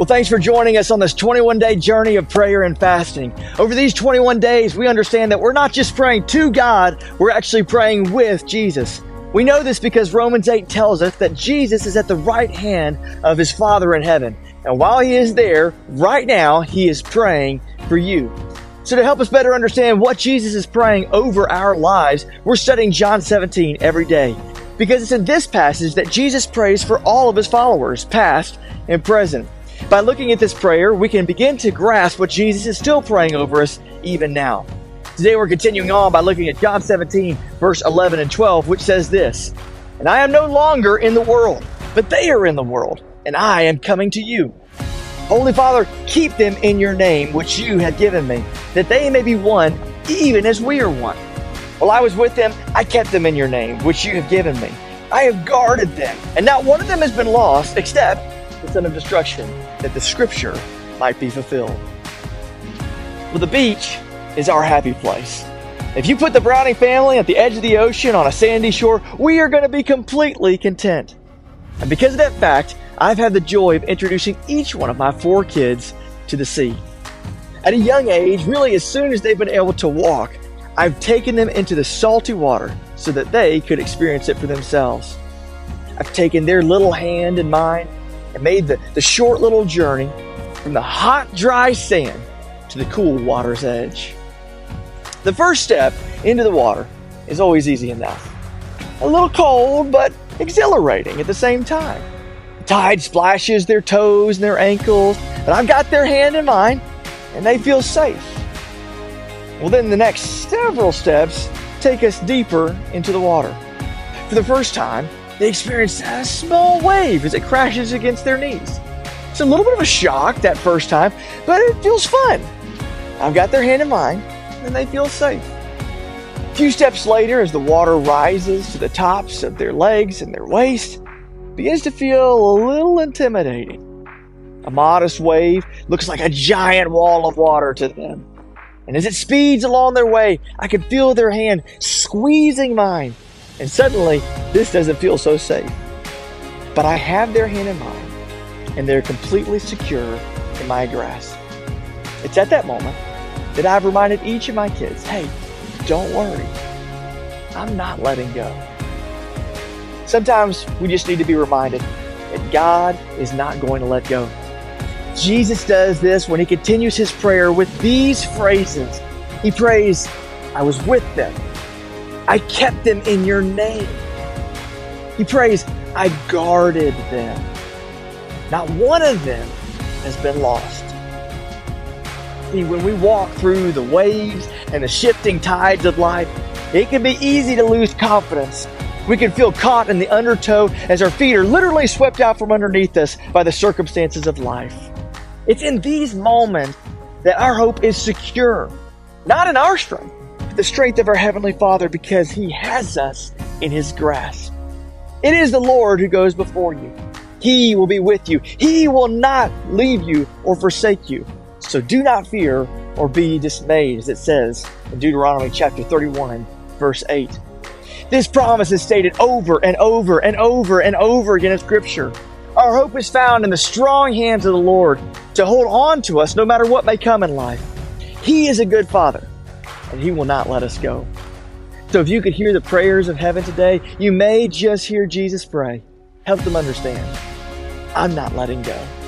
Well, thanks for joining us on this 21 day journey of prayer and fasting. Over these 21 days, we understand that we're not just praying to God, we're actually praying with Jesus. We know this because Romans 8 tells us that Jesus is at the right hand of his Father in heaven. And while he is there, right now, he is praying for you. So, to help us better understand what Jesus is praying over our lives, we're studying John 17 every day. Because it's in this passage that Jesus prays for all of his followers, past and present. By looking at this prayer, we can begin to grasp what Jesus is still praying over us even now. Today we're continuing on by looking at John 17, verse 11 and 12, which says this And I am no longer in the world, but they are in the world, and I am coming to you. Holy Father, keep them in your name, which you have given me, that they may be one, even as we are one. While I was with them, I kept them in your name, which you have given me. I have guarded them, and not one of them has been lost, except the son of destruction, that the scripture might be fulfilled. Well, the beach is our happy place. If you put the Browning family at the edge of the ocean on a sandy shore, we are going to be completely content. And because of that fact, I've had the joy of introducing each one of my four kids to the sea. At a young age, really as soon as they've been able to walk, I've taken them into the salty water so that they could experience it for themselves. I've taken their little hand in mine and made the, the short little journey from the hot, dry sand to the cool water's edge. The first step into the water is always easy enough. A little cold, but exhilarating at the same time. The tide splashes their toes and their ankles, but I've got their hand in mine, and they feel safe. Well, then the next several steps take us deeper into the water. For the first time, they experience a small wave as it crashes against their knees. It's a little bit of a shock that first time, but it feels fun. I've got their hand in mine, and they feel safe. A few steps later, as the water rises to the tops of their legs and their waist, begins to feel a little intimidating. A modest wave looks like a giant wall of water to them. And as it speeds along their way, I can feel their hand squeezing mine. And suddenly, this doesn't feel so safe. But I have their hand in mine, and they're completely secure in my grasp. It's at that moment that I've reminded each of my kids hey, don't worry, I'm not letting go. Sometimes we just need to be reminded that God is not going to let go. Jesus does this when he continues his prayer with these phrases. He prays, I was with them. I kept them in your name. He prays, I guarded them. Not one of them has been lost. See, when we walk through the waves and the shifting tides of life, it can be easy to lose confidence. We can feel caught in the undertow as our feet are literally swept out from underneath us by the circumstances of life. It's in these moments that our hope is secure, not in our strength, but the strength of our Heavenly Father because He has us in His grasp. It is the Lord who goes before you. He will be with you. He will not leave you or forsake you. So do not fear or be dismayed, as it says in Deuteronomy chapter 31, verse 8. This promise is stated over and over and over and over again in Scripture. Our hope is found in the strong hands of the Lord to hold on to us no matter what may come in life. He is a good Father, and He will not let us go. So if you could hear the prayers of heaven today, you may just hear Jesus pray. Help them understand. I'm not letting go.